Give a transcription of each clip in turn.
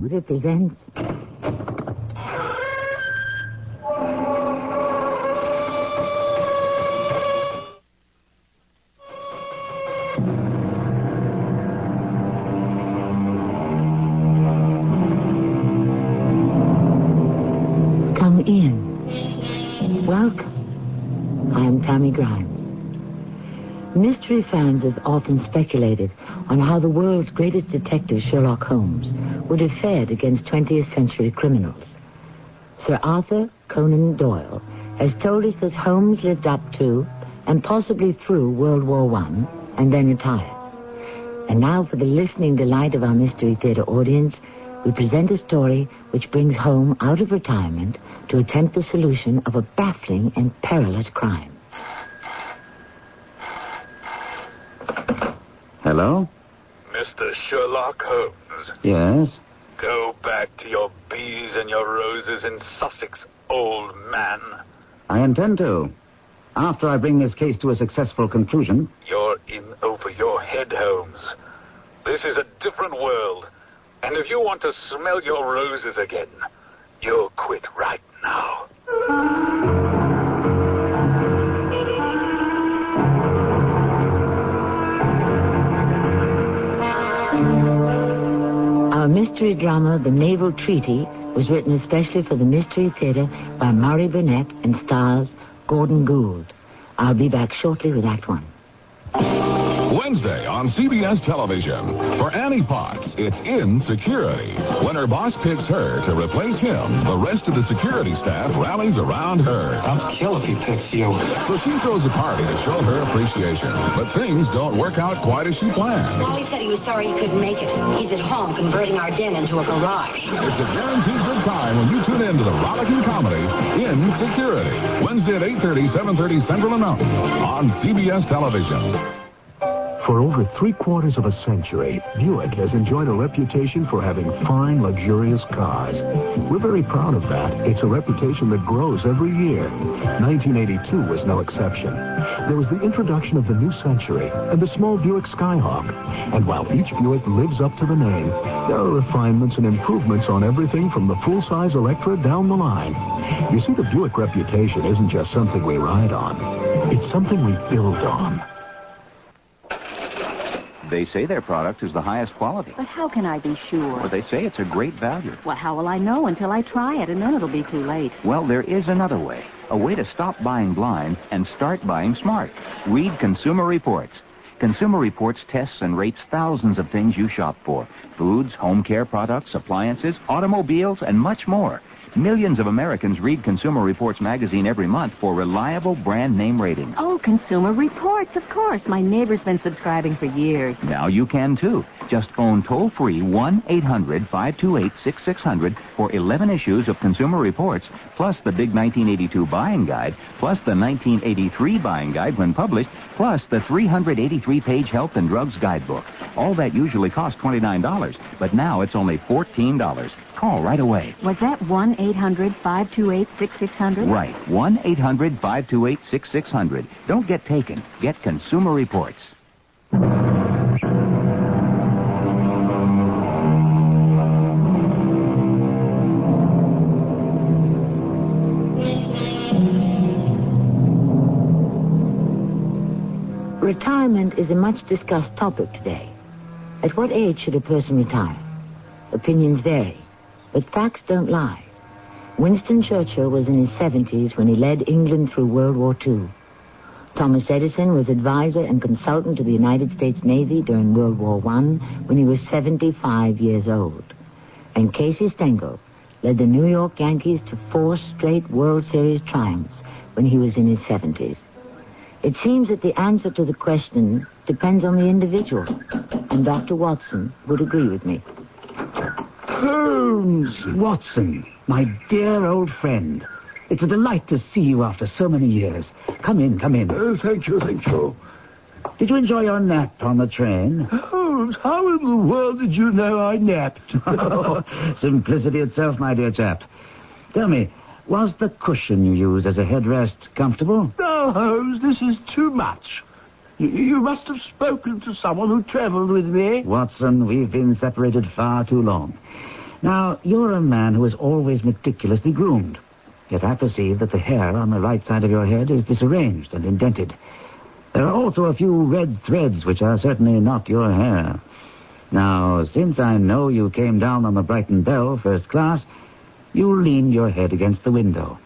represents. Mystery fans have often speculated on how the world's greatest detective, Sherlock Holmes, would have fared against 20th century criminals. Sir Arthur Conan Doyle has told us that Holmes lived up to and possibly through World War I and then retired. And now, for the listening delight of our Mystery Theater audience, we present a story which brings Holmes out of retirement to attempt the solution of a baffling and perilous crime. Hello? Mr. Sherlock Holmes, Yes? Back to your bees and your roses in Sussex, old man. I intend to. After I bring this case to a successful conclusion. You're in over your head, Holmes. This is a different world. And if you want to smell your roses again, you'll quit right now. Mystery drama, The Naval Treaty, was written especially for the Mystery Theater by Murray Burnett and stars Gordon Gould. I'll be back shortly with Act One. Wednesday on CBS television. For Annie Potts, it's Insecurity. When her boss picks her to replace him, the rest of the security staff rallies around her. I'll kill if he picks you. So she throws a party to show her appreciation. But things don't work out quite as she planned. Wally said he was sorry he couldn't make it. He's at home converting our den into a garage. It's a guaranteed good time when you tune in to the rollicking comedy Insecurity. Wednesday at 8.30, 7.30 Central and Mountain on CBS television. For over three quarters of a century, Buick has enjoyed a reputation for having fine, luxurious cars. We're very proud of that. It's a reputation that grows every year. 1982 was no exception. There was the introduction of the new century and the small Buick Skyhawk. And while each Buick lives up to the name, there are refinements and improvements on everything from the full-size Electra down the line. You see, the Buick reputation isn't just something we ride on. It's something we build on. They say their product is the highest quality. But how can I be sure? But they say it's a great value. Well, how will I know until I try it, and then it'll be too late. Well, there is another way. A way to stop buying blind and start buying smart. Read Consumer Reports. Consumer Reports tests and rates thousands of things you shop for. Foods, home care products, appliances, automobiles, and much more. Millions of Americans read Consumer Reports magazine every month for reliable brand name ratings. Oh, Consumer Reports, of course. My neighbor's been subscribing for years. Now you can too. Just phone toll free 1 800 528 6600 for 11 issues of Consumer Reports, plus the big 1982 buying guide, plus the 1983 buying guide when published, plus the 383 page health and drugs guidebook. All that usually costs $29, but now it's only $14. Call right away. Was that 1 800 528 6600? Right. 1 800 528 6600. Don't get taken. Get Consumer Reports. Retirement is a much discussed topic today. At what age should a person retire? Opinions vary, but facts don't lie. Winston Churchill was in his 70s when he led England through World War II. Thomas Edison was advisor and consultant to the United States Navy during World War I when he was 75 years old. And Casey Stengel led the New York Yankees to four straight World Series triumphs when he was in his 70s. It seems that the answer to the question depends on the individual, and Dr. Watson would agree with me. Holmes! Watson, my dear old friend. It's a delight to see you after so many years. Come in, come in. Oh, thank you, thank you. Did you enjoy your nap on the train? Holmes, how in the world did you know I napped? Simplicity itself, my dear chap. Tell me, was the cushion you use as a headrest comfortable? No, Holmes, this is too much. You, must have spoken to someone who travelled with me. Watson, we've been separated far too long. Now, you're a man who is always meticulously groomed. Yet I perceive that the hair on the right side of your head is disarranged and indented. There are also a few red threads which are certainly not your hair. Now, since I know you came down on the Brighton Belle first class, you leaned your head against the window.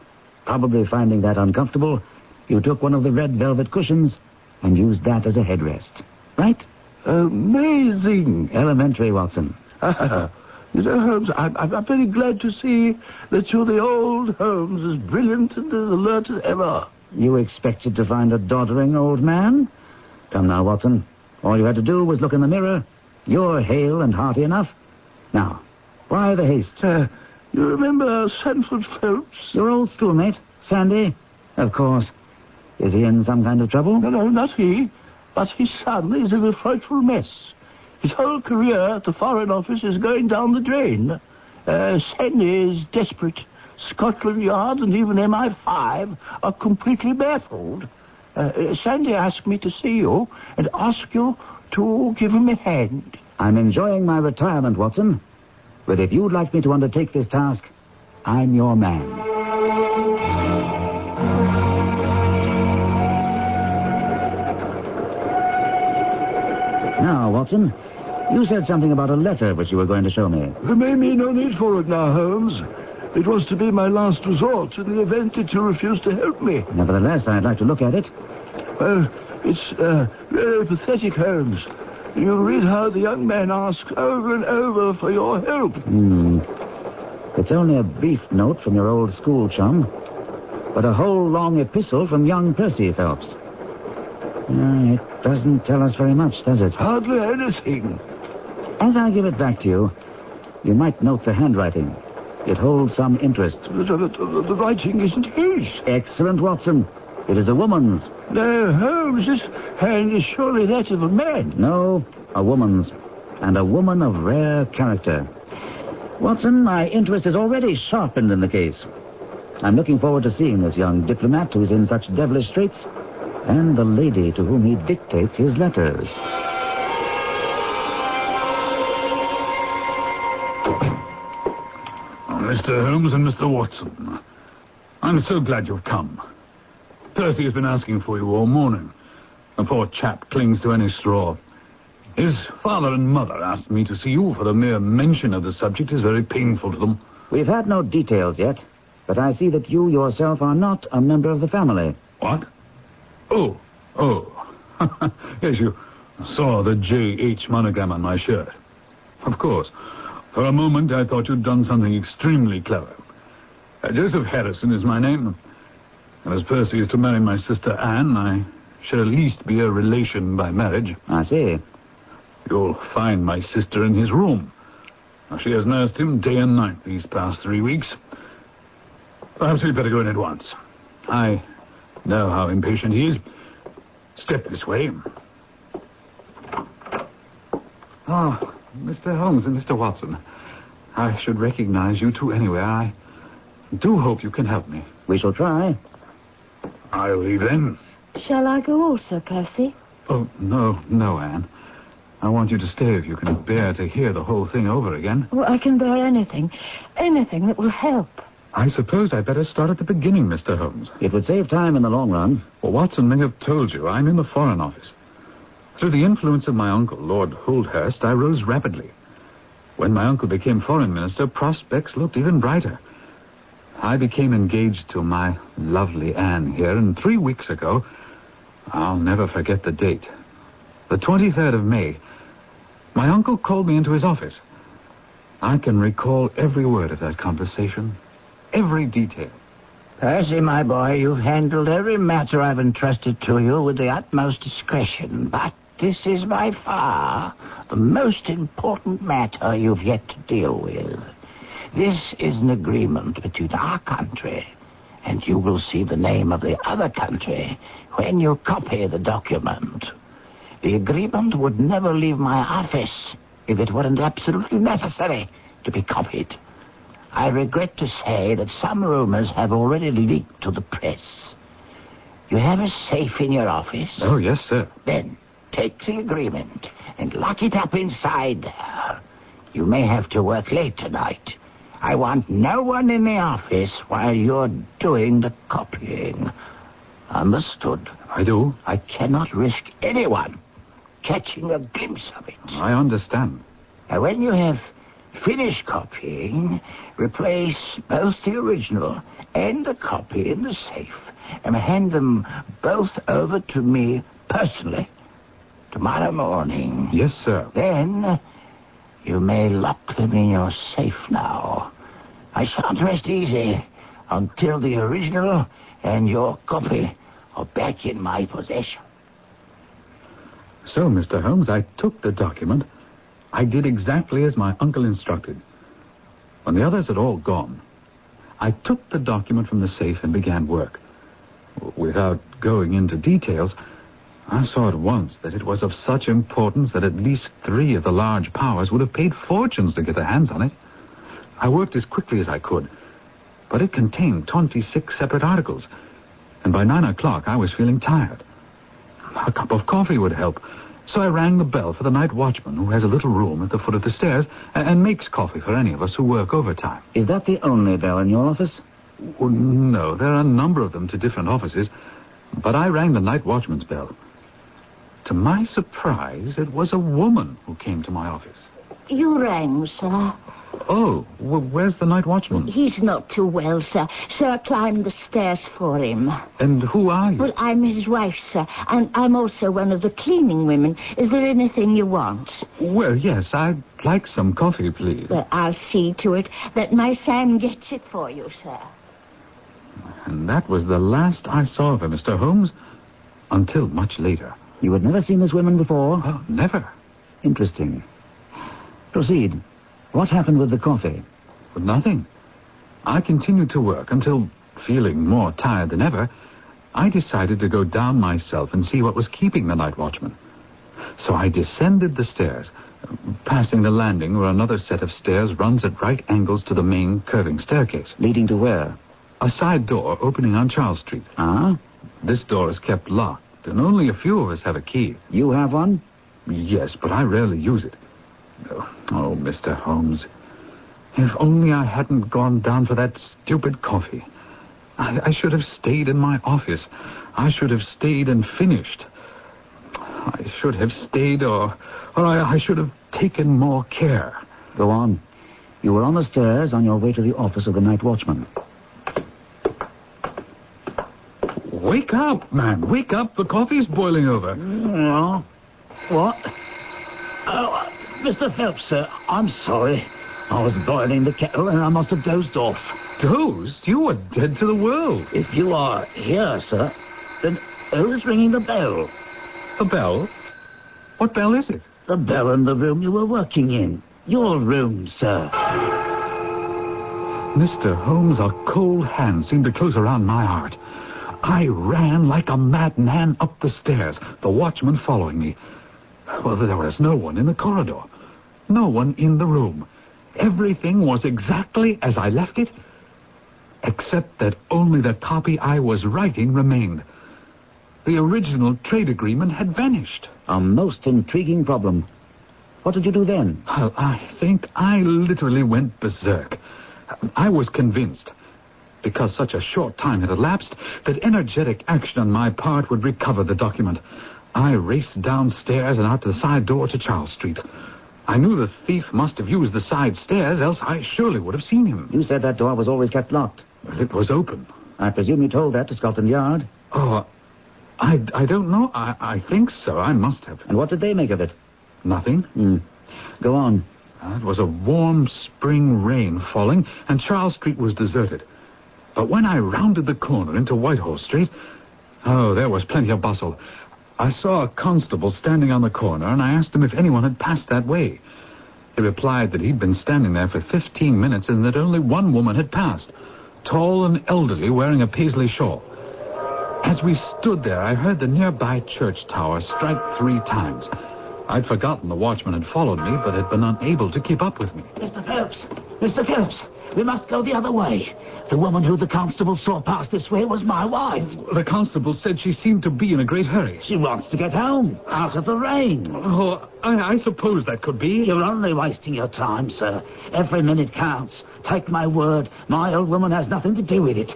Probably finding that uncomfortable, you took one of the red velvet cushions and use that as a headrest. Right? Amazing. Elementary, Watson. you know, Holmes, I'm, I'm very glad to see that you're the old Holmes, as brilliant and as alert as ever. You expected to find a doddering old man? Come now, Watson. All you had to do was look in the mirror. You're hale and hearty enough. Now, why the haste? Uh, you remember Sanford Phelps? Your old schoolmate, Sandy? Of course. Is he in some kind of trouble? No, no, not he. But his son is in a frightful mess. His whole career at the Foreign Office is going down the drain. Uh, Sandy is desperate. Scotland Yard and even MI5 are completely baffled. Uh, Sandy asked me to see you and ask you to give him a hand. I'm enjoying my retirement, Watson. But if you'd like me to undertake this task, I'm your man. Now, Watson, you said something about a letter which you were going to show me. There may be no need for it now, Holmes. It was to be my last resort in the event that you refused to help me. Nevertheless, I'd like to look at it. Well, it's uh, very pathetic, Holmes. You read how the young man asks over and over for your help. Hmm. It's only a brief note from your old school chum, but a whole long epistle from young Percy Phelps. Uh, it doesn't tell us very much, does it? Hardly anything. As I give it back to you, you might note the handwriting. It holds some interest. The, the, the, the writing isn't his. Excellent, Watson. It is a woman's. No, Holmes, this hand is surely that of a man. No, a woman's. And a woman of rare character. Watson, my interest is already sharpened in the case. I'm looking forward to seeing this young diplomat who's in such devilish straits, and the lady to whom he dictates his letters. Mr. Holmes and Mr. Watson, I'm so glad you've come. Percy has been asking for you all morning. The poor chap clings to any straw. His father and mother asked me to see you, for the mere mention of the subject is very painful to them. We've had no details yet, but I see that you yourself are not a member of the family. What? Oh, oh. yes, you saw the J.H. monogram on my shirt. Of course. For a moment, I thought you'd done something extremely clever. Uh, Joseph Harrison is my name. And as Percy is to marry my sister Anne, I should at least be a relation by marriage. I see. You'll find my sister in his room. She has nursed him day and night these past three weeks. Perhaps we'd better go in at once. I know how impatient he is. Step this way. Ah, Mr. Holmes and Mr. Watson. I should recognize you two anywhere. I do hope you can help me. We shall try. I'll leave then. Shall I go also, Percy? Oh, no, no, Anne. I want you to stay if you can bear to hear the whole thing over again. Oh, I can bear anything. Anything that will help. I suppose I'd better start at the beginning, Mr. Holmes. It would save time in the long run. Well, Watson may have told you I'm in the Foreign Office. Through the influence of my uncle, Lord Holdhurst, I rose rapidly. When my uncle became Foreign Minister, prospects looked even brighter. I became engaged to my lovely Anne here, and three weeks ago, I'll never forget the date, the 23rd of May, my uncle called me into his office. I can recall every word of that conversation, every detail. Percy, my boy, you've handled every matter I've entrusted to you with the utmost discretion, but this is by far the most important matter you've yet to deal with. This is an agreement between our country, and you will see the name of the other country when you copy the document. The agreement would never leave my office if it weren't absolutely necessary to be copied. I regret to say that some rumors have already leaked to the press. You have a safe in your office? Oh, yes, sir. Then take the agreement and lock it up inside there. You may have to work late tonight. I want no one in the office while you're doing the copying. Understood? I do. I cannot risk anyone catching a glimpse of it. I understand. And when you have finished copying, replace both the original and the copy in the safe and hand them both over to me personally tomorrow morning. Yes, sir. Then you may lock them in your safe now. I shan't rest easy until the original and your copy are back in my possession. So, Mr. Holmes, I took the document. I did exactly as my uncle instructed. When the others had all gone, I took the document from the safe and began work. Without going into details, I saw at once that it was of such importance that at least three of the large powers would have paid fortunes to get their hands on it. I worked as quickly as I could, but it contained 26 separate articles, and by nine o'clock I was feeling tired. A cup of coffee would help, so I rang the bell for the night watchman who has a little room at the foot of the stairs and, and makes coffee for any of us who work overtime. Is that the only bell in your office? Oh, no, there are a number of them to different offices, but I rang the night watchman's bell. To my surprise, it was a woman who came to my office. You rang, sir. Oh, well, where's the night watchman? He's not too well, sir, so I climbed the stairs for him. And who are you? Well, I'm his wife, sir, and I'm also one of the cleaning women. Is there anything you want? Well, yes, I'd like some coffee, please. Well, I'll see to it that my Sam gets it for you, sir. And that was the last I saw of her, Mr. Holmes, until much later. You had never seen this woman before? Oh, never. Interesting. Proceed. What happened with the coffee? But nothing. I continued to work until, feeling more tired than ever, I decided to go down myself and see what was keeping the night watchman. So I descended the stairs, passing the landing where another set of stairs runs at right angles to the main curving staircase. Leading to where? A side door opening on Charles Street. Ah? This door is kept locked, and only a few of us have a key. You have one? Yes, but I rarely use it. Oh, Mr. Holmes. If only I hadn't gone down for that stupid coffee. I, I, should have stayed in my office. I should have stayed and finished. I should have stayed, or, or I, I should have taken more care. Go on. You were on the stairs on your way to the office of the night watchman. Wake up, man. Wake up. The coffee's boiling over. No. What? Oh, Mr. Phelps, sir, I'm sorry. I was boiling the kettle and I must have dozed off. Dozed? You were dead to the world. If you are here, sir, then who's ringing the bell? A bell? What bell is it? The bell in the room you were working in. Your room, sir. Mr. Holmes, a cold hand seemed to close around my heart. I ran like a madman up the stairs, the watchman following me. Well, there was no one in the corridor. No one in the room. Everything was exactly as I left it, except that only the copy I was writing remained. The original trade agreement had vanished. A most intriguing problem. What did you do then? Well, I think I literally went berserk. I was convinced, because such a short time had elapsed, that energetic action on my part would recover the document. I raced downstairs and out to the side door to Charles Street. I knew the thief must have used the side stairs, else I surely would have seen him. You said that door was always kept locked. Well, it was open. I presume you told that to Scotland Yard? Oh, I, I don't know. I, I think so. I must have. And what did they make of it? Nothing. Hmm. Go on. Uh, it was a warm spring rain falling, and Charles Street was deserted. But when I rounded the corner into Whitehall Street, oh, there was plenty of bustle. I saw a constable standing on the corner, and I asked him if anyone had passed that way. He replied that he'd been standing there for 15 minutes and that only one woman had passed, tall and elderly, wearing a paisley shawl. As we stood there, I heard the nearby church tower strike three times. I'd forgotten the watchman had followed me, but had been unable to keep up with me. Mr. Phelps! Mr. Phelps! We must go the other way. The woman who the constable saw pass this way was my wife. The constable said she seemed to be in a great hurry. She wants to get home, out of the rain. Oh, I, I suppose that could be. You're only wasting your time, sir. Every minute counts. Take my word, my old woman has nothing to do with it.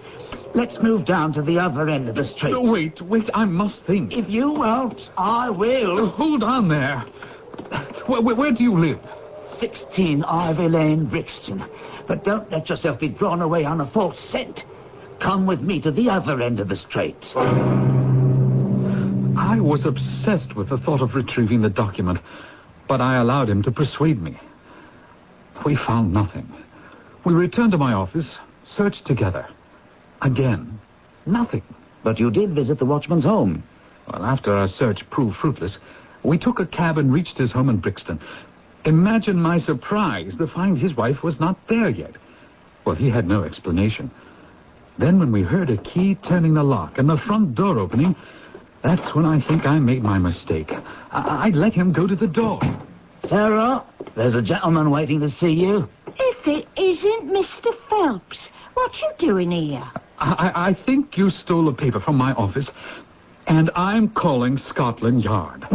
Let's move down to the other end of the street. No, wait, wait, I must think. If you won't, I will. Oh, hold on there. Where, where, where do you live? 16 Ivy Lane, Brixton. But don't let yourself be drawn away on a false scent. Come with me to the other end of the strait. I was obsessed with the thought of retrieving the document, but I allowed him to persuade me. We found nothing. We returned to my office, searched together. Again, nothing. But you did visit the watchman's home. Well, after our search proved fruitless, we took a cab and reached his home in Brixton. Imagine my surprise to find his wife was not there yet. Well, he had no explanation. Then when we heard a key turning the lock and the front door opening, that's when I think I made my mistake. I- I'd let him go to the door. Sarah, there's a gentleman waiting to see you. If it isn't Mr. Phelps, what you doing here? I, I think you stole a paper from my office, and I'm calling Scotland Yard.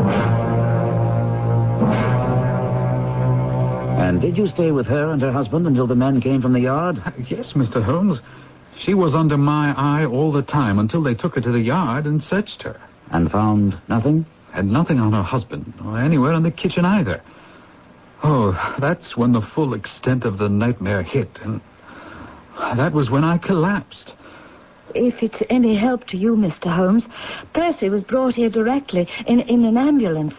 And did you stay with her and her husband until the men came from the yard? Yes, Mr. Holmes. She was under my eye all the time until they took her to the yard and searched her. And found nothing? Had nothing on her husband, or anywhere in the kitchen either. Oh, that's when the full extent of the nightmare hit, and that was when I collapsed. If it's any help to you, Mr. Holmes, Percy was brought here directly in, in an ambulance.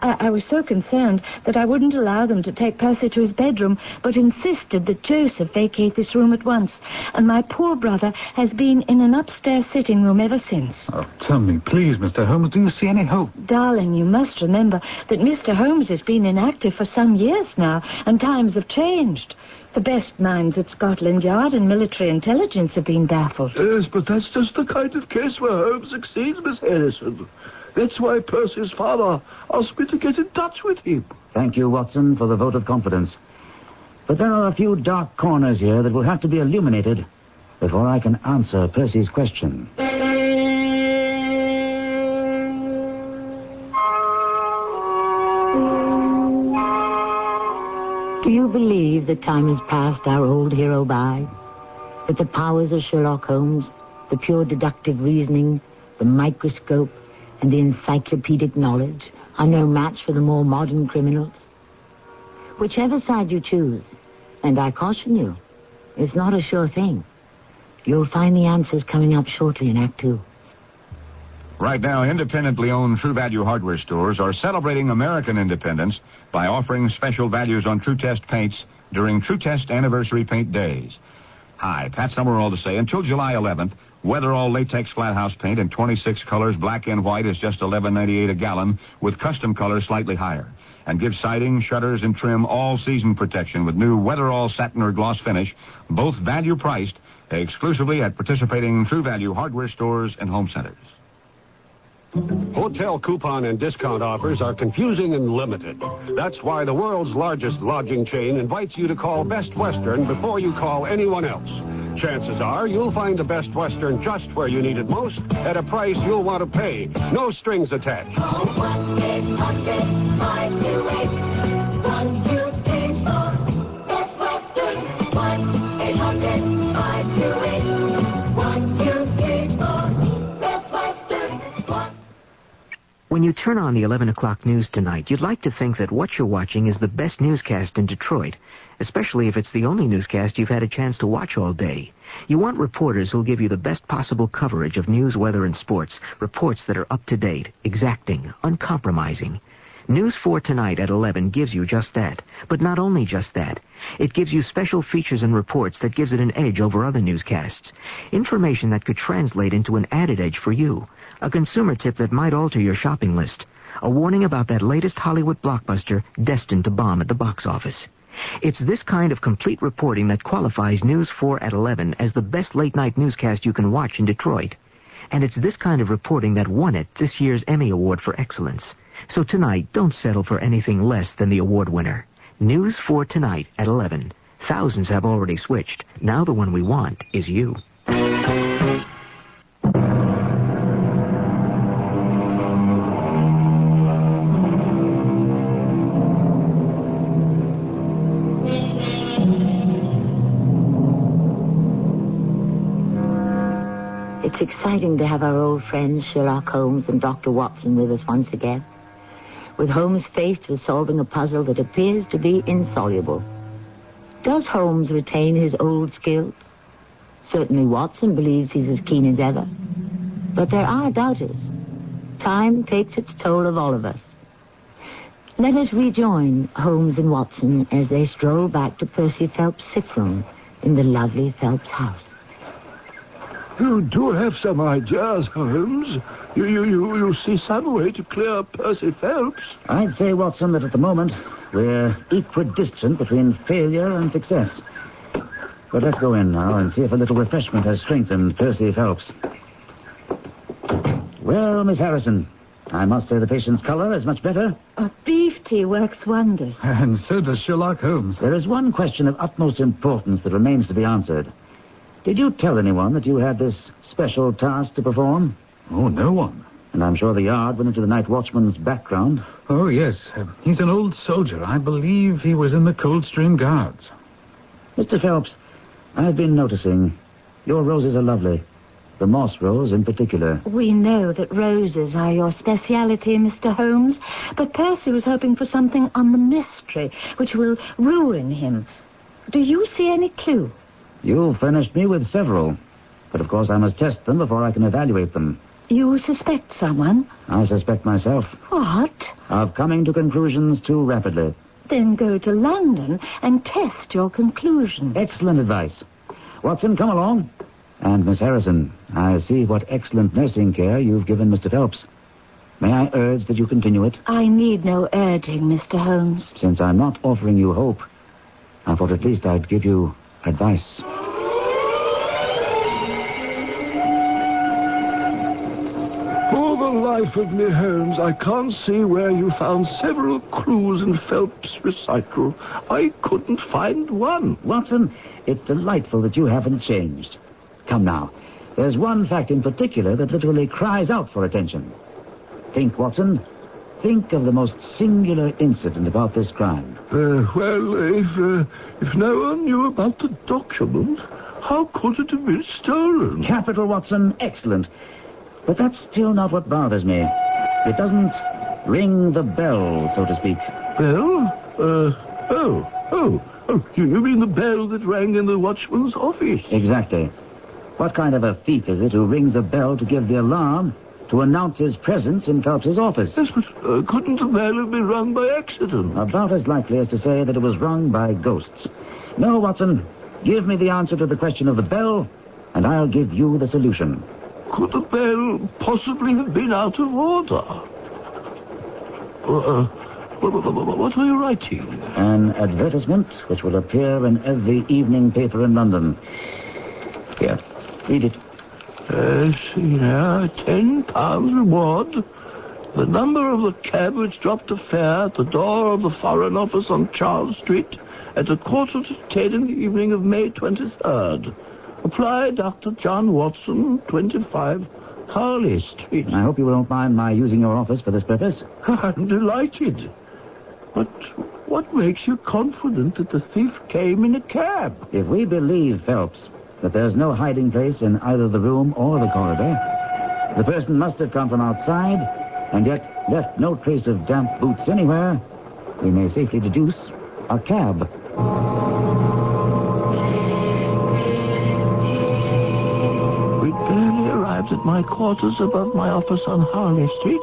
I, I was so concerned that I wouldn't allow them to take Percy to his bedroom, but insisted that Joseph vacate this room at once. And my poor brother has been in an upstairs sitting room ever since. Oh, tell me, please, Mr. Holmes, do you see any hope? Darling, you must remember that Mr. Holmes has been inactive for some years now, and times have changed. The best minds at Scotland Yard and military intelligence have been baffled. Yes, but that's just the kind of case where Holmes succeeds, Miss Harrison. That's why Percy's father asked me to get in touch with him. Thank you, Watson, for the vote of confidence. But there are a few dark corners here that will have to be illuminated before I can answer Percy's question. Do you believe that time has passed our old hero by? That the powers of Sherlock Holmes, the pure deductive reasoning, the microscope, and the encyclopedic knowledge are no match for the more modern criminals? Whichever side you choose, and I caution you, it's not a sure thing. You'll find the answers coming up shortly in Act Two. Right now, independently owned True Value hardware stores are celebrating American independence by offering special values on True Test paints during True Test anniversary paint days. Hi, Pat Summerall to say, until July 11th, Weatherall latex flat house paint in 26 colors, black and white, is just $11.98 a gallon, with custom colors slightly higher. And give siding, shutters, and trim all season protection with new Weatherall satin or gloss finish, both value priced, exclusively at participating True Value hardware stores and home centers. Hotel coupon and discount offers are confusing and limited. That's why the world's largest lodging chain invites you to call Best Western before you call anyone else. Chances are you'll find the Best Western just where you need it most at a price you'll want to pay. No strings attached. When you turn on the 11 o'clock news tonight, you'd like to think that what you're watching is the best newscast in Detroit, especially if it's the only newscast you've had a chance to watch all day. You want reporters who'll give you the best possible coverage of news, weather, and sports, reports that are up to date, exacting, uncompromising. News 4 Tonight at 11 gives you just that. But not only just that. It gives you special features and reports that gives it an edge over other newscasts. Information that could translate into an added edge for you. A consumer tip that might alter your shopping list. A warning about that latest Hollywood blockbuster destined to bomb at the box office. It's this kind of complete reporting that qualifies News 4 at 11 as the best late-night newscast you can watch in Detroit. And it's this kind of reporting that won it this year's Emmy Award for Excellence. So tonight, don't settle for anything less than the award winner. News 4 Tonight at 11. Thousands have already switched. Now the one we want is you. It's exciting to have our old friends Sherlock Holmes and Dr. Watson with us once again. With Holmes faced with solving a puzzle that appears to be insoluble. Does Holmes retain his old skills? Certainly Watson believes he's as keen as ever. But there are doubters. Time takes its toll of all of us. Let us rejoin Holmes and Watson as they stroll back to Percy Phelps' sick room in the lovely Phelps house. You do have some ideas, Holmes. You, you, you, you see some way to clear Percy Phelps. I'd say, Watson, that at the moment we're equidistant between failure and success. But let's go in now and see if a little refreshment has strengthened Percy Phelps. Well, Miss Harrison, I must say the patient's color is much better. A beef tea works wonders. And so does Sherlock Holmes. There is one question of utmost importance that remains to be answered. Did you tell anyone that you had this special task to perform? Oh, no one. And I'm sure the yard went into the night watchman's background. Oh, yes. Uh, he's an old soldier. I believe he was in the Coldstream Guards. Mr. Phelps, I've been noticing your roses are lovely. The moss rose in particular. We know that roses are your speciality, Mr. Holmes, but Percy was hoping for something on the mystery, which will ruin him. Do you see any clue? You furnished me with several. But of course I must test them before I can evaluate them. You suspect someone? I suspect myself. What? Of coming to conclusions too rapidly. Then go to London and test your conclusions. Excellent advice. Watson, come along. And Miss Harrison, I see what excellent nursing care you've given Mr. Phelps. May I urge that you continue it? I need no urging, Mr. Holmes. Since I'm not offering you hope, I thought at least I'd give you advice. Life me, Holmes, I can't see where you found several clues in Phelps' recital. I couldn't find one. Watson, it's delightful that you haven't changed. Come now. There's one fact in particular that literally cries out for attention. Think, Watson. Think of the most singular incident about this crime. Uh, well, if, uh, if no one knew about the document, how could it have been stolen? Capital, Watson. Excellent. But that's still not what bothers me. It doesn't ring the bell, so to speak. Bell? Uh, oh, oh, oh, you mean the bell that rang in the watchman's office? Exactly. What kind of a thief is it who rings a bell to give the alarm to announce his presence in Phelps's office? Yes, but uh, couldn't the bell have been rung by accident? About as likely as to say that it was rung by ghosts. No, Watson. Give me the answer to the question of the bell, and I'll give you the solution. Could the bell possibly have been out of order? Uh, what are you writing? An advertisement which will appear in every evening paper in London. Here, read it. See now, ten pounds reward. The number of the cab which dropped a fare at the door of the Foreign Office on Charles Street at a quarter to ten in the evening of May 23rd. Apply Dr. John Watson, 25 Harley Street. I hope you won't mind my using your office for this purpose. I'm delighted. But what makes you confident that the thief came in a cab? If we believe Phelps that there's no hiding place in either the room or the corridor, the person must have come from outside and yet left no trace of damp boots anywhere, we may safely deduce a cab. At my quarters above my office on Harley Street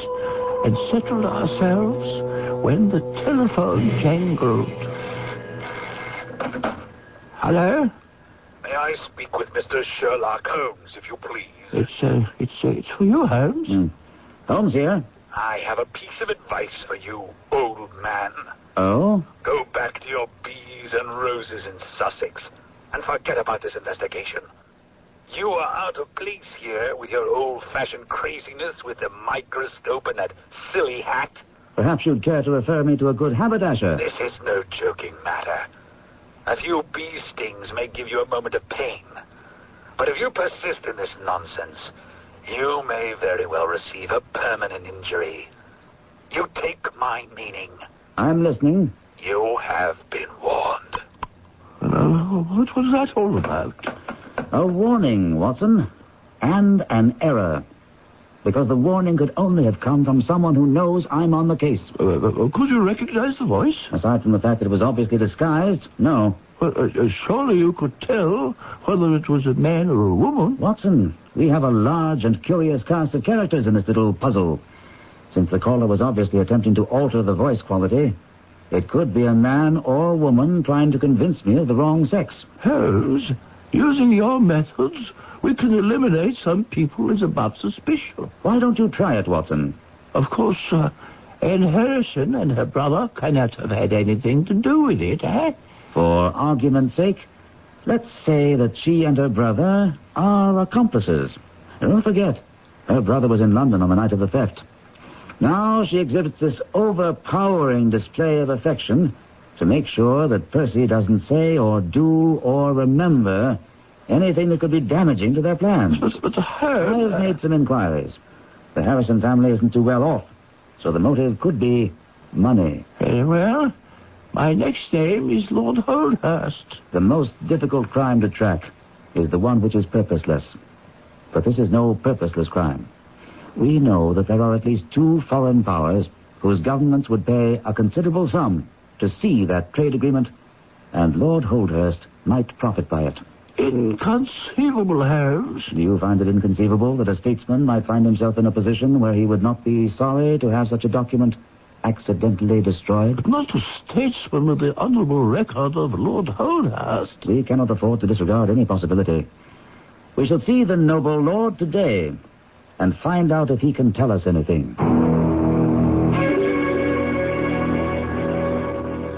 and settled ourselves when the telephone jangled. Hello? May I speak with Mr. Sherlock Holmes, if you please? It's, uh, it's, uh, it's for you, Holmes. Hmm. Holmes here. I have a piece of advice for you, old man. Oh? Go back to your bees and roses in Sussex and forget about this investigation. You are out of place here with your old-fashioned craziness with the microscope and that silly hat. Perhaps you'd care to refer me to a good haberdasher. This is no joking matter. A few bee stings may give you a moment of pain. But if you persist in this nonsense, you may very well receive a permanent injury. You take my meaning. I'm listening. You have been warned. Uh, what was that all about? A warning, Watson. And an error. Because the warning could only have come from someone who knows I'm on the case. Uh, uh, could you recognize the voice? Aside from the fact that it was obviously disguised, no. Uh, uh, surely you could tell whether it was a man or a woman. Watson, we have a large and curious cast of characters in this little puzzle. Since the caller was obviously attempting to alter the voice quality, it could be a man or woman trying to convince me of the wrong sex. Holmes, using your methods, we can eliminate some people as above suspicion. Why don't you try it, Watson? Of course, uh, Anne Harrison and her brother cannot have had anything to do with it, eh? For argument's sake, let's say that she and her brother are accomplices. Don't forget, her brother was in London on the night of the theft. Now she exhibits this overpowering display of affection to make sure that Percy doesn't say or do or remember anything that could be damaging to their plans. But, but her... I've uh, made some inquiries. The Harrison family isn't too well off, so the motive could be money. Very well. My next name is Lord Holdhurst. The most difficult crime to track is the one which is purposeless. But this is no purposeless crime. We know that there are at least two foreign powers whose governments would pay a considerable sum to see that trade agreement, and Lord Holdhurst might profit by it. Inconceivable, Holmes. Do you find it inconceivable that a statesman might find himself in a position where he would not be sorry to have such a document accidentally destroyed? But not a statesman with the honorable record of Lord Holdhurst. We cannot afford to disregard any possibility. We shall see the noble lord today and find out if he can tell us anything.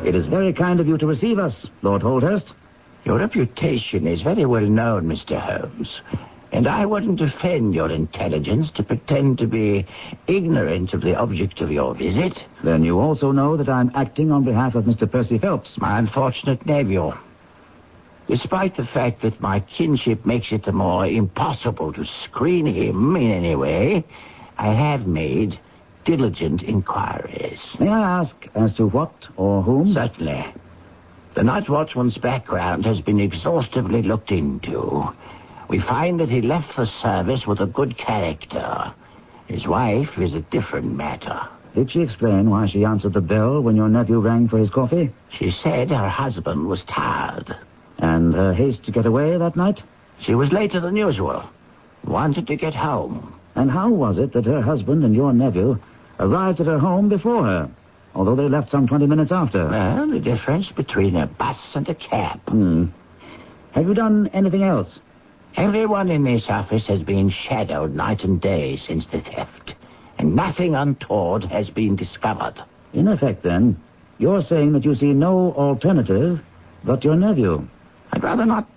It is very kind of you to receive us, Lord Holdhurst. Your reputation is very well known, Mr. Holmes. And I wouldn't offend your intelligence to pretend to be ignorant of the object of your visit. Then you also know that I'm acting on behalf of Mr. Percy Phelps. My unfortunate nephew. Despite the fact that my kinship makes it the more impossible to screen him in any way, I have made diligent inquiries. May I ask as to what or whom? Certainly. The night watchman's background has been exhaustively looked into. We find that he left the service with a good character. His wife is a different matter. Did she explain why she answered the bell when your nephew rang for his coffee? She said her husband was tired. And her haste to get away that night? She was later than usual. Wanted to get home. And how was it that her husband and your nephew arrived at her home before her, although they left some 20 minutes after? Well, the difference between a bus and a cab. Hmm. Have you done anything else? Everyone in this office has been shadowed night and day since the theft, and nothing untoward has been discovered. In effect, then, you're saying that you see no alternative but your nephew. I'd rather not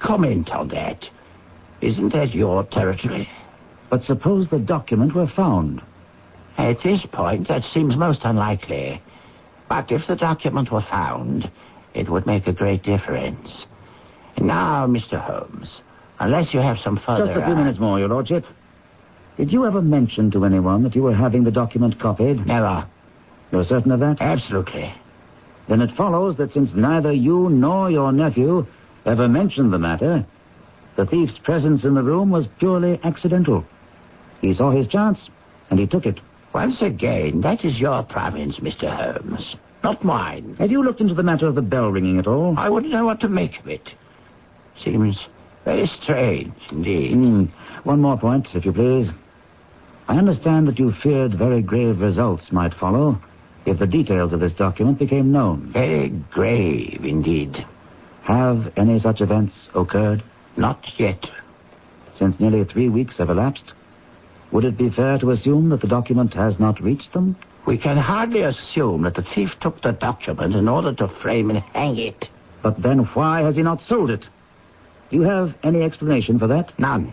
comment on that. Isn't that your territory? But suppose the document were found. At this point, that seems most unlikely. But if the document were found, it would make a great difference. Now, Mr. Holmes, unless you have some further... Just a few uh, minutes more, your lordship. Did you ever mention to anyone that you were having the document copied? Never. You're certain of that? Absolutely. Then it follows that since neither you nor your nephew ever mentioned the matter, the thief's presence in the room was purely accidental. He saw his chance, and he took it. Once again, that is your province, Mr. Holmes, not mine. Have you looked into the matter of the bell ringing at all? I wouldn't know what to make of it. Seems very strange indeed. Hmm. One more point, if you please. I understand that you feared very grave results might follow if the details of this document became known. Very grave indeed. Have any such events occurred? Not yet. Since nearly three weeks have elapsed, would it be fair to assume that the document has not reached them? We can hardly assume that the thief took the document in order to frame and hang it. But then why has he not sold it? Do you have any explanation for that? None.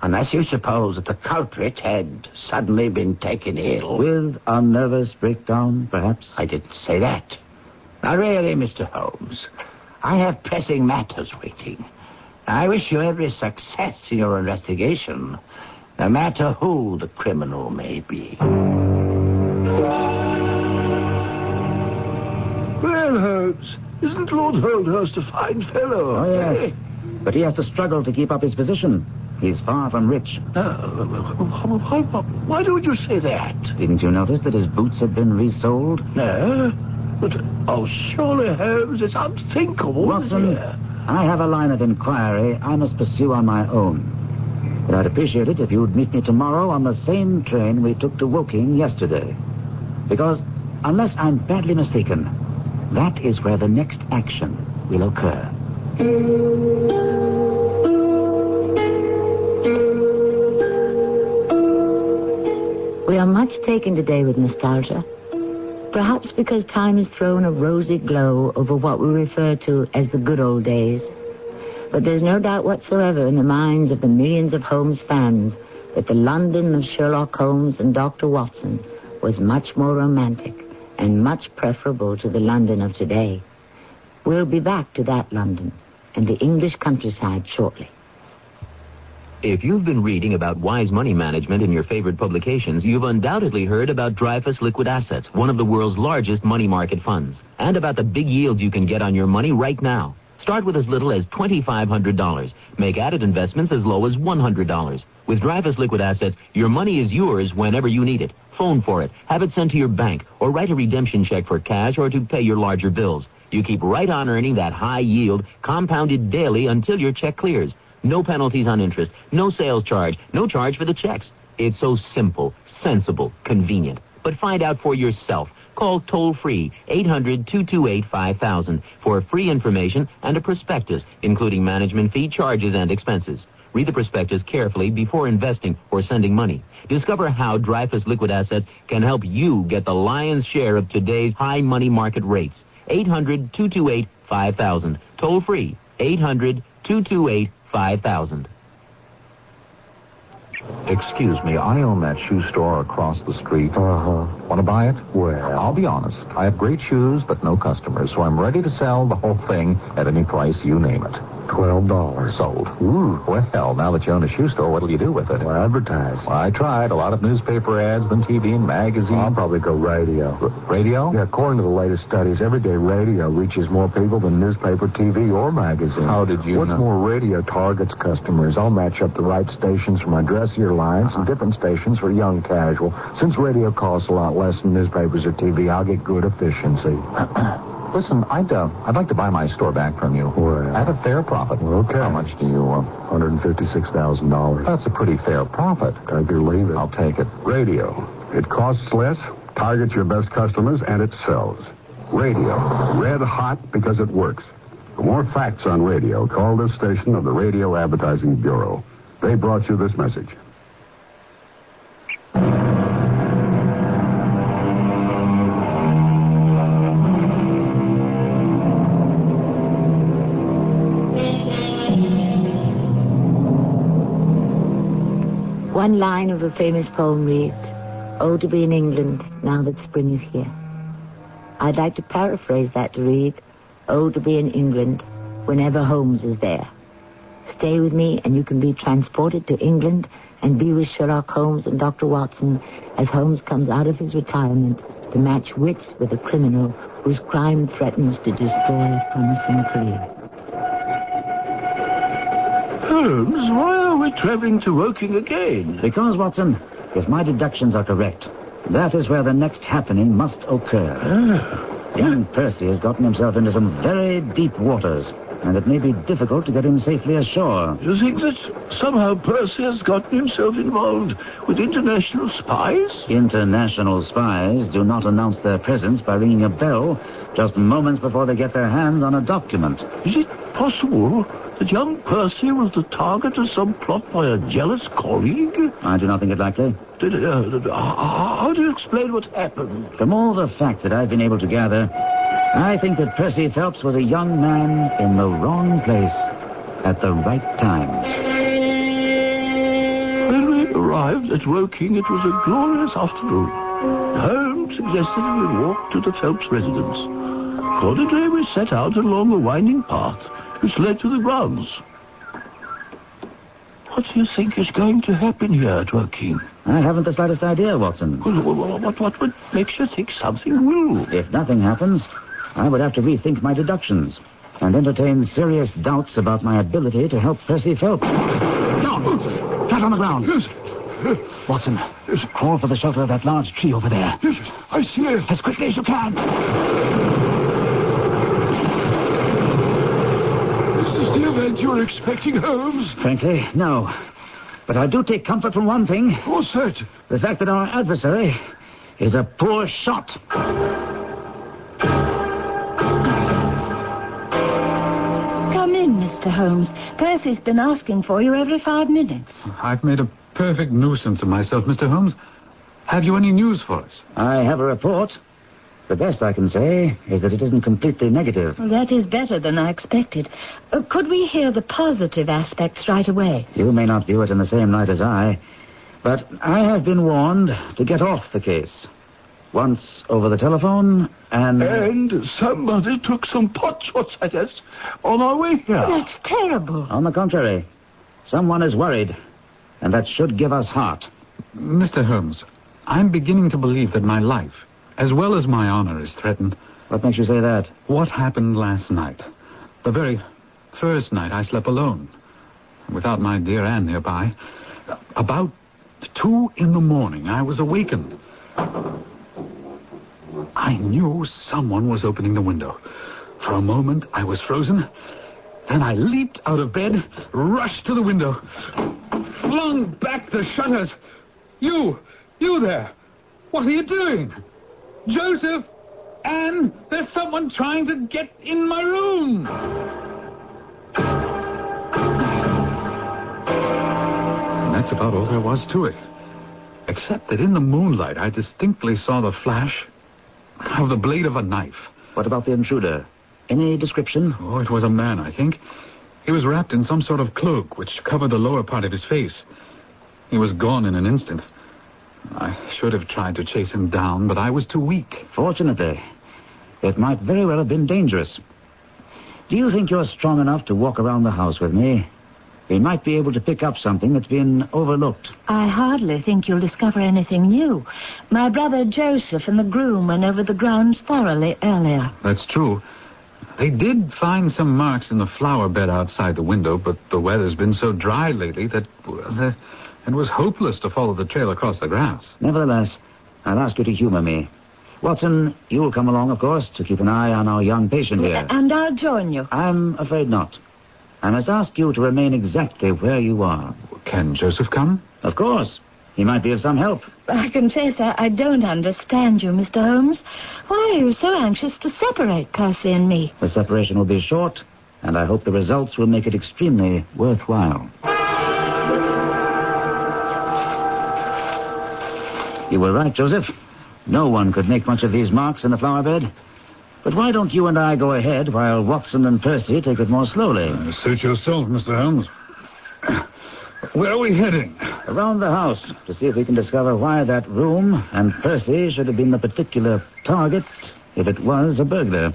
Unless you suppose that the culprit had suddenly been taken ill. With a nervous breakdown, perhaps? I didn't say that. Now, really, Mr. Holmes, I have pressing matters waiting. I wish you every success in your investigation, no matter who the criminal may be. Well, Holmes, isn't Lord Holdhurst a fine fellow? Oh, yes. But he has to struggle to keep up his position. He's far from rich. Uh, why, why don't you say that? Didn't you notice that his boots had been resoled? No. But, oh, surely, Holmes, it's unthinkable. Watson, I have a line of inquiry I must pursue on my own. But I'd appreciate it if you'd meet me tomorrow on the same train we took to Woking yesterday. Because, unless I'm badly mistaken, that is where the next action will occur. We are much taken today with nostalgia. Perhaps because time has thrown a rosy glow over what we refer to as the good old days. But there's no doubt whatsoever in the minds of the millions of Holmes fans that the London of Sherlock Holmes and Dr. Watson was much more romantic and much preferable to the London of today. We'll be back to that London and the English countryside shortly. If you've been reading about wise money management in your favorite publications, you've undoubtedly heard about Dreyfus Liquid Assets, one of the world's largest money market funds, and about the big yields you can get on your money right now. Start with as little as $2,500. Make added investments as low as $100. With Dreyfus Liquid Assets, your money is yours whenever you need it. Phone for it, have it sent to your bank, or write a redemption check for cash or to pay your larger bills. You keep right on earning that high yield, compounded daily until your check clears. No penalties on interest, no sales charge, no charge for the checks. It's so simple, sensible, convenient. But find out for yourself. Call toll free 800 228 5000 for free information and a prospectus, including management fee, charges, and expenses. Read the prospectus carefully before investing or sending money. Discover how Dreyfus Liquid Assets can help you get the lion's share of today's high money market rates. 800 228 5000. Toll free 800 228 5000. Excuse me, I own that shoe store across the street. Uh-huh. Want to buy it? Well, I'll be honest. I have great shoes, but no customers, so I'm ready to sell the whole thing at any price you name it. Twelve dollars. Sold. Ooh. Well, now that you own a shoe store, what'll you do with it? Well, advertise. I tried. A lot of newspaper ads, then TV and magazines. I'll probably go radio. R- radio? Yeah, according to the latest studies, everyday radio reaches more people than newspaper, TV, or magazine. How did you What's know? more, radio targets customers. I'll match up the right stations for my dressier lines and uh-huh. different stations for young casual. Since radio costs a lot less than newspapers or TV, I'll get good efficiency. Listen, I'd uh, I'd like to buy my store back from you. Well, at a fair profit. Okay. How much do you? want? Hundred fifty-six thousand dollars. That's a pretty fair profit. Or leave it. I'll take it. Radio. It costs less, targets your best customers, and it sells. Radio. Red hot because it works. For more facts on radio, call this station of the Radio Advertising Bureau. They brought you this message. One line of a famous poem reads, Oh, to be in England now that spring is here. I'd like to paraphrase that to read, Oh, to be in England whenever Holmes is there. Stay with me and you can be transported to England and be with Sherlock Holmes and Dr. Watson as Holmes comes out of his retirement to match wits with a criminal whose crime threatens to destroy a promising career. Holmes, why are we traveling to Woking again? Because, Watson, if my deductions are correct, that is where the next happening must occur. Ah. Young Percy has gotten himself into some very deep waters, and it may be difficult to get him safely ashore. You think that somehow Percy has gotten himself involved with international spies? International spies do not announce their presence by ringing a bell just moments before they get their hands on a document. Is it possible that young Percy was the target of some plot by a jealous colleague? I do not think it likely. Did, uh, did- uh, how do you explain what happened? From all the facts that I've been able to gather, I think that Percy Phelps was a young man in the wrong place at the right time. When we arrived at Woking, it was a glorious afternoon. Holmes suggested we walk to the Phelps residence. Accordingly, we set out along a winding path which led to the grounds. What do you think is going to happen here, Joaquin? I haven't the slightest idea, Watson. Well, well, what, what would makes you think something will? If nothing happens, I would have to rethink my deductions and entertain serious doubts about my ability to help Percy Phelps. Down, Watson. Flat on the ground. Yes. Watson, crawl for the shelter of that large tree over there. Yes, I see it. As quickly as you can. Is this the event you were expecting, Holmes? Frankly, no. But I do take comfort from one thing. What's that? The fact that our adversary is a poor shot. Come in, Mr. Holmes. Percy's been asking for you every five minutes. I've made a perfect nuisance of myself, Mr. Holmes. Have you any news for us? I have a report. The best I can say is that it isn't completely negative. That is better than I expected. Uh, could we hear the positive aspects right away? You may not view it in the same light as I, but I have been warned to get off the case. Once over the telephone, and... And somebody took some pot shots at us on our way here. That's terrible. On the contrary, someone is worried, and that should give us heart. Mr. Holmes, I'm beginning to believe that my life, as well as my honor, is threatened. What makes you say that? What happened last night? The very first night I slept alone, without my dear Anne nearby. About two in the morning, I was awakened. I knew someone was opening the window. For a moment, I was frozen. Then I leaped out of bed, rushed to the window, flung back the shutters. You, you there. What are you doing? Joseph! Anne, there's someone trying to get in my room! And that's about all there was to it. Except that in the moonlight, I distinctly saw the flash of the blade of a knife. What about the intruder? Any description? Oh, it was a man, I think. He was wrapped in some sort of cloak which covered the lower part of his face. He was gone in an instant. I should have tried to chase him down, but I was too weak. Fortunately, it might very well have been dangerous. Do you think you're strong enough to walk around the house with me? We might be able to pick up something that's been overlooked. I hardly think you'll discover anything new. My brother Joseph and the groom went over the grounds thoroughly earlier. That's true. They did find some marks in the flower bed outside the window, but the weather's been so dry lately that well, it was hopeless to follow the trail across the grass. Nevertheless, I'll ask you to humor me. Watson, you'll come along, of course, to keep an eye on our young patient here. And I'll join you. I'm afraid not. I must ask you to remain exactly where you are. Can Joseph come? Of course. He might be of some help. I confess I, I don't understand you, Mr. Holmes. Why are you so anxious to separate Percy and me? The separation will be short, and I hope the results will make it extremely worthwhile. You were right, Joseph. No one could make much of these marks in the flower bed. But why don't you and I go ahead while Watson and Percy take it more slowly? Uh, suit yourself, Mr. Holmes. Where are we heading? Around the house to see if we can discover why that room and Percy should have been the particular target if it was a burglar.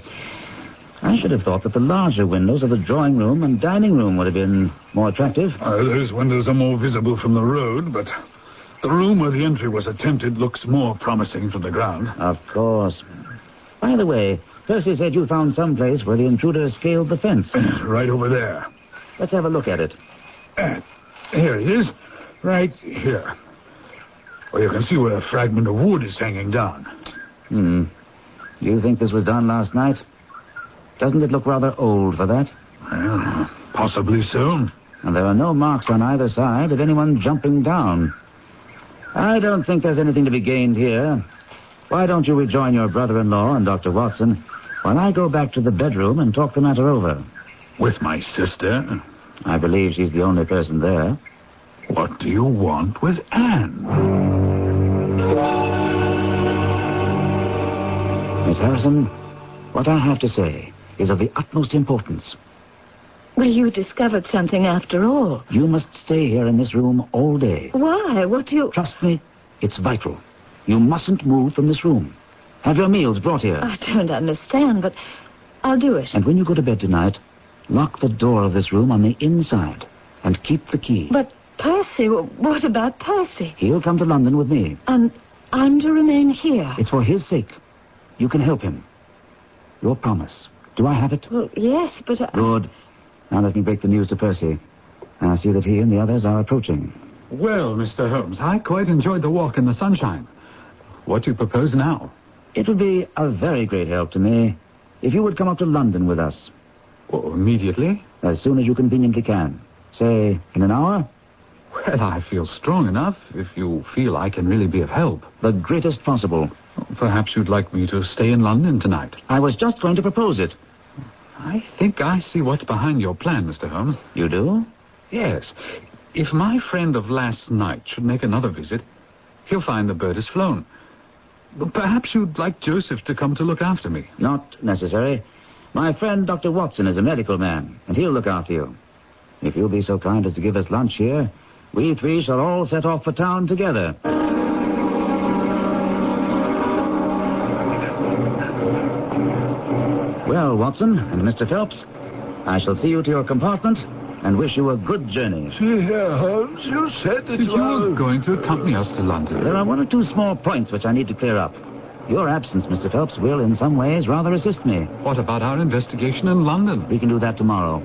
I should have thought that the larger windows of the drawing room and dining room would have been more attractive. Uh, those windows are more visible from the road, but the room where the entry was attempted looks more promising from the ground. Of course. By the way, Percy said you found some place where the intruder scaled the fence. right over there. Let's have a look at it. Uh, here it is. Right here. Well, you can see where a fragment of wood is hanging down. Hmm. Do you think this was done last night? Doesn't it look rather old for that? Well, possibly so. And there are no marks on either side of anyone jumping down. I don't think there's anything to be gained here. Why don't you rejoin your brother-in-law and Dr. Watson while I go back to the bedroom and talk the matter over? With my sister? I believe she's the only person there. What do you want with Anne? Miss Harrison, what I have to say is of the utmost importance. Well, you discovered something after all. You must stay here in this room all day. Why? What do you... Trust me, it's vital. You mustn't move from this room. Have your meals brought here. I don't understand, but I'll do it. And when you go to bed tonight, lock the door of this room on the inside and keep the key. But Percy, what about Percy? He'll come to London with me. And I'm to remain here. It's for his sake. You can help him. Your promise. Do I have it? Well, yes, but I... Good. Now let me break the news to Percy. I see that he and the others are approaching. Well, Mr. Holmes, I quite enjoyed the walk in the sunshine. What do you propose now? It would be a very great help to me if you would come up to London with us. Oh, immediately? As soon as you conveniently can. Say, in an hour? Well, I feel strong enough if you feel I can really be of help. The greatest possible. Perhaps you'd like me to stay in London tonight. I was just going to propose it. I think I see what's behind your plan, Mr. Holmes. You do? Yes. If my friend of last night should make another visit, he'll find the bird has flown. Perhaps you'd like Joseph to come to look after me. Not necessary. My friend Dr. Watson is a medical man, and he'll look after you. If you'll be so kind as to give us lunch here, we three shall all set off for town together. Well, Watson and Mr. Phelps, I shall see you to your compartment and wish you a good journey. See here, Holmes, you said that you were going to accompany us to London. There are one or two small points which I need to clear up. Your absence, Mr. Phelps, will in some ways rather assist me. What about our investigation in London? We can do that tomorrow.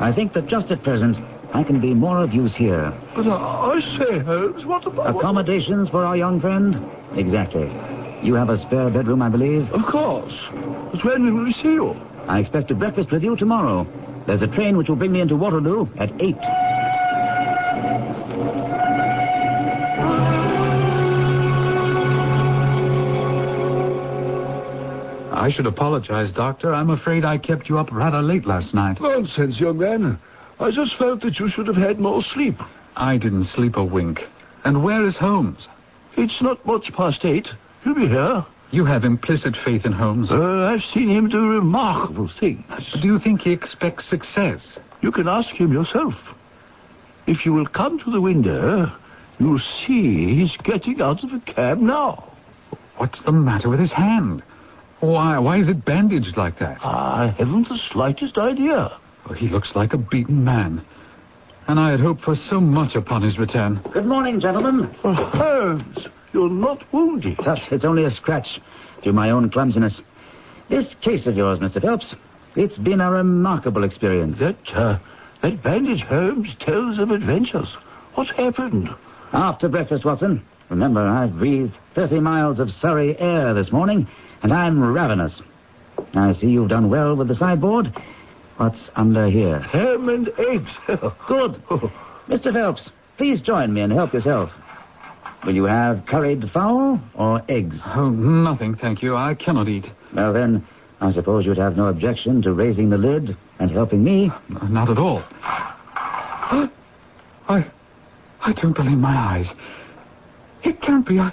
I think that just at present, I can be more of use here. But I, I say, Holmes, what about... Accommodations for our young friend? Exactly. You have a spare bedroom, I believe? Of course. But when will we see you? I expect to breakfast with you tomorrow. There's a train which will bring me into Waterloo at 8. I should apologize, Doctor. I'm afraid I kept you up rather late last night. Nonsense, young man. I just felt that you should have had more sleep. I didn't sleep a wink. And where is Holmes? It's not much past eight. He'll be here. You have implicit faith in Holmes. Uh, I've seen him do remarkable things. Do you think he expects success? You can ask him yourself. If you will come to the window, you'll see he's getting out of a cab now. What's the matter with his hand? Why, why is it bandaged like that? I haven't the slightest idea. Oh, he looks like a beaten man. And I had hoped for so much upon his return. Good morning, gentlemen. Oh, Holmes, you're not wounded. Tush, it's only a scratch through my own clumsiness. This case of yours, Mr. Phelps, it's been a remarkable experience. That, uh, that bandage, Holmes, tells of adventures. What's happened? After breakfast, Watson. Remember, I've breathed 30 miles of Surrey air this morning, and I'm ravenous. I see you've done well with the sideboard. What's under here? Ham and eggs. Good. Mr. Phelps, please join me and help yourself. Will you have curried fowl or eggs? Oh, nothing, thank you. I cannot eat. Well, then, I suppose you'd have no objection to raising the lid and helping me. Not at all. I. I don't believe my eyes. It can't be. I.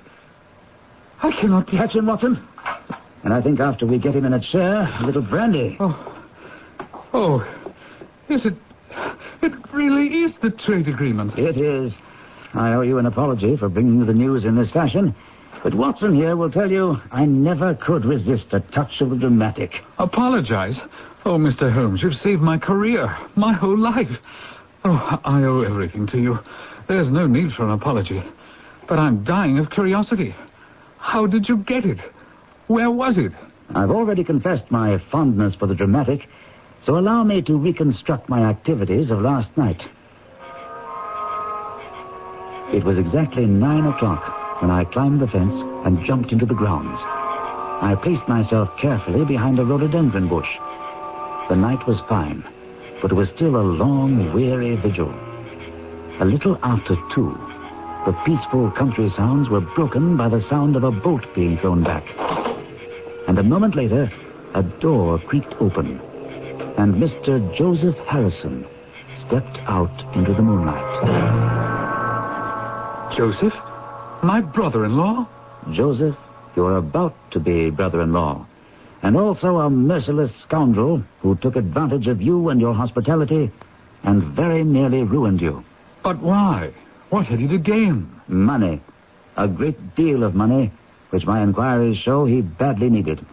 I cannot be. Catch him, Watson. And I think after we get him in a chair, a little brandy. Oh. Oh. Is it. It really is the trade agreement. It is. I owe you an apology for bringing you the news in this fashion. But Watson here will tell you I never could resist a touch of the dramatic. Apologize? Oh, Mr. Holmes, you've saved my career, my whole life. Oh, I owe everything to you. There's no need for an apology. But I'm dying of curiosity. How did you get it? Where was it? I've already confessed my fondness for the dramatic, so allow me to reconstruct my activities of last night. It was exactly nine o'clock when I climbed the fence and jumped into the grounds. I placed myself carefully behind a rhododendron bush. The night was fine, but it was still a long, weary vigil. A little after two, the peaceful country sounds were broken by the sound of a bolt being thrown back. And a moment later, a door creaked open, and Mr. Joseph Harrison stepped out into the moonlight. Joseph? My brother-in-law? Joseph, you're about to be brother-in-law. And also a merciless scoundrel who took advantage of you and your hospitality and very nearly ruined you. But why? What had he to gain? Money. A great deal of money, which my inquiries show he badly needed.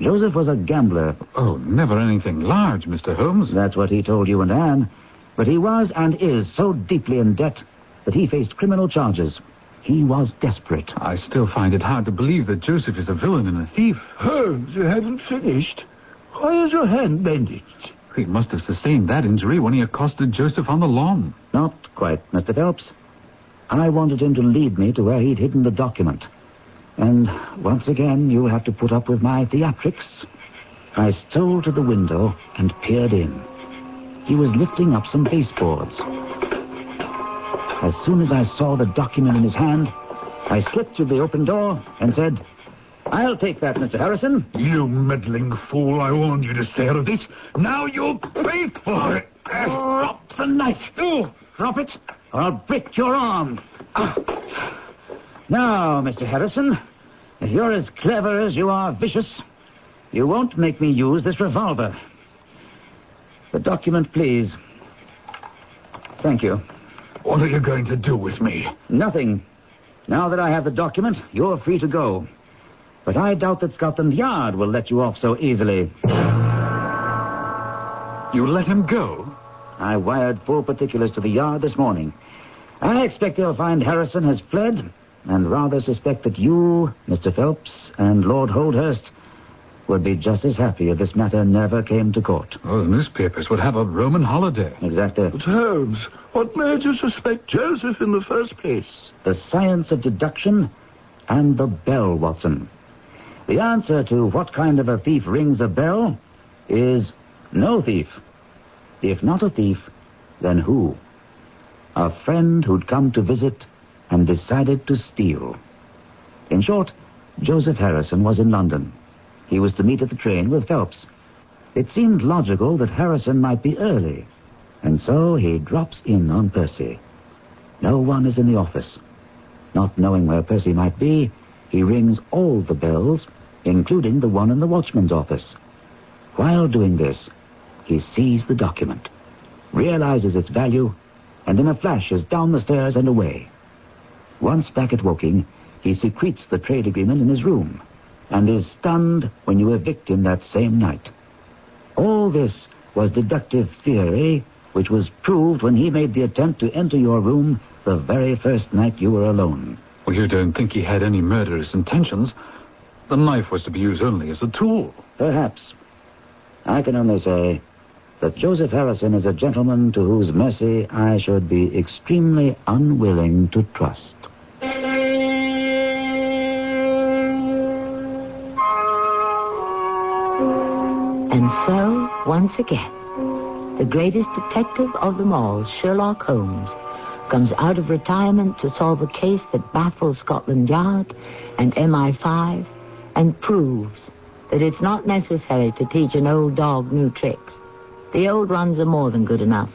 Joseph was a gambler. Oh, never anything large, Mr. Holmes. That's what he told you and Anne. But he was and is so deeply in debt that he faced criminal charges. He was desperate. I still find it hard to believe that Joseph is a villain and a thief. Holmes, you haven't finished. Why is your hand bandaged? He must have sustained that injury when he accosted Joseph on the lawn. Not quite, Mr. Phelps. I wanted him to lead me to where he'd hidden the document. And once again, you'll have to put up with my theatrics. I stole to the window and peered in. He was lifting up some baseboards. As soon as I saw the document in his hand, I slipped through the open door and said, I'll take that, Mr. Harrison. You meddling fool, I warned you to stay out of this. Now you'll pay for it. Drop the knife. Oh, drop it, or I'll break your arm. Ah. Now, Mr. Harrison, if you're as clever as you are vicious, you won't make me use this revolver. The document, please. Thank you. What are you going to do with me? Nothing. Now that I have the document, you're free to go. But I doubt that Scotland Yard will let you off so easily. You let him go? I wired full particulars to the Yard this morning. I expect they'll find Harrison has fled, and rather suspect that you, Mr. Phelps, and Lord Holdhurst would be just as happy if this matter never came to court. Oh, the newspapers would have a Roman holiday. Exactly. But Holmes, what made you suspect Joseph in the first place? The science of deduction and the bell, Watson. The answer to what kind of a thief rings a bell is no thief. If not a thief, then who? A friend who'd come to visit and decided to steal. In short, Joseph Harrison was in London. He was to meet at the train with Phelps. It seemed logical that Harrison might be early, and so he drops in on Percy. No one is in the office. Not knowing where Percy might be, he rings all the bells, including the one in the watchman's office. While doing this, he sees the document, realizes its value, and in a flash is down the stairs and away. Once back at Woking, he secretes the trade agreement in his room and is stunned when you evict him that same night. All this was deductive theory, which was proved when he made the attempt to enter your room the very first night you were alone. Well, you don't think he had any murderous intentions? The knife was to be used only as a tool. Perhaps. I can only say that Joseph Harrison is a gentleman to whose mercy I should be extremely unwilling to trust. Once again, the greatest detective of them all, Sherlock Holmes, comes out of retirement to solve a case that baffles Scotland Yard and MI5 and proves that it's not necessary to teach an old dog new tricks. The old ones are more than good enough.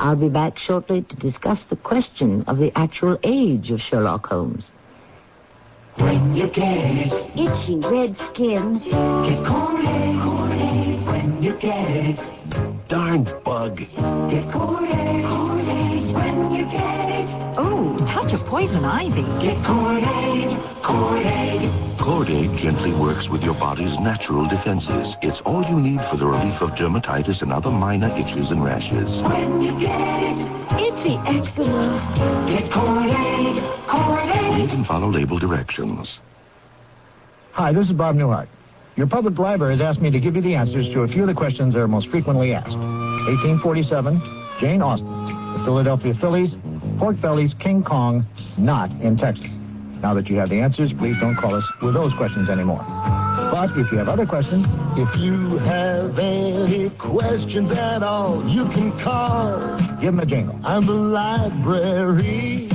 I'll be back shortly to discuss the question of the actual age of Sherlock Holmes. When you get Itchy red skin. Get Cortaid. When you get it. Darn bug. Get Cortaid, Cortaid. When you get it. Oh, touch of poison ivy. Get Cortaid, Cortaid. Cortaid gently works with your body's natural defenses. It's all you need for the relief of dermatitis and other minor itches and rashes. When you get it. Itchy eczema. Get Cortaid, Cortaid. Read and follow label directions. Hi, this is Bob Newhart. Your public library has asked me to give you the answers to a few of the questions that are most frequently asked. 1847, Jane Austen. The Philadelphia Phillies, pork bellies, King Kong, not in Texas. Now that you have the answers, please don't call us with those questions anymore. But if you have other questions, If you have any questions at all, you can call. give them a jingle. I'm the library.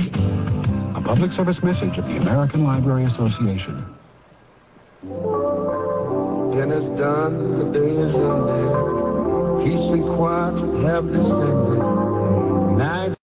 A public service message of the American Library Association. Dinner's done, the day is ended. Peace and quiet have descended.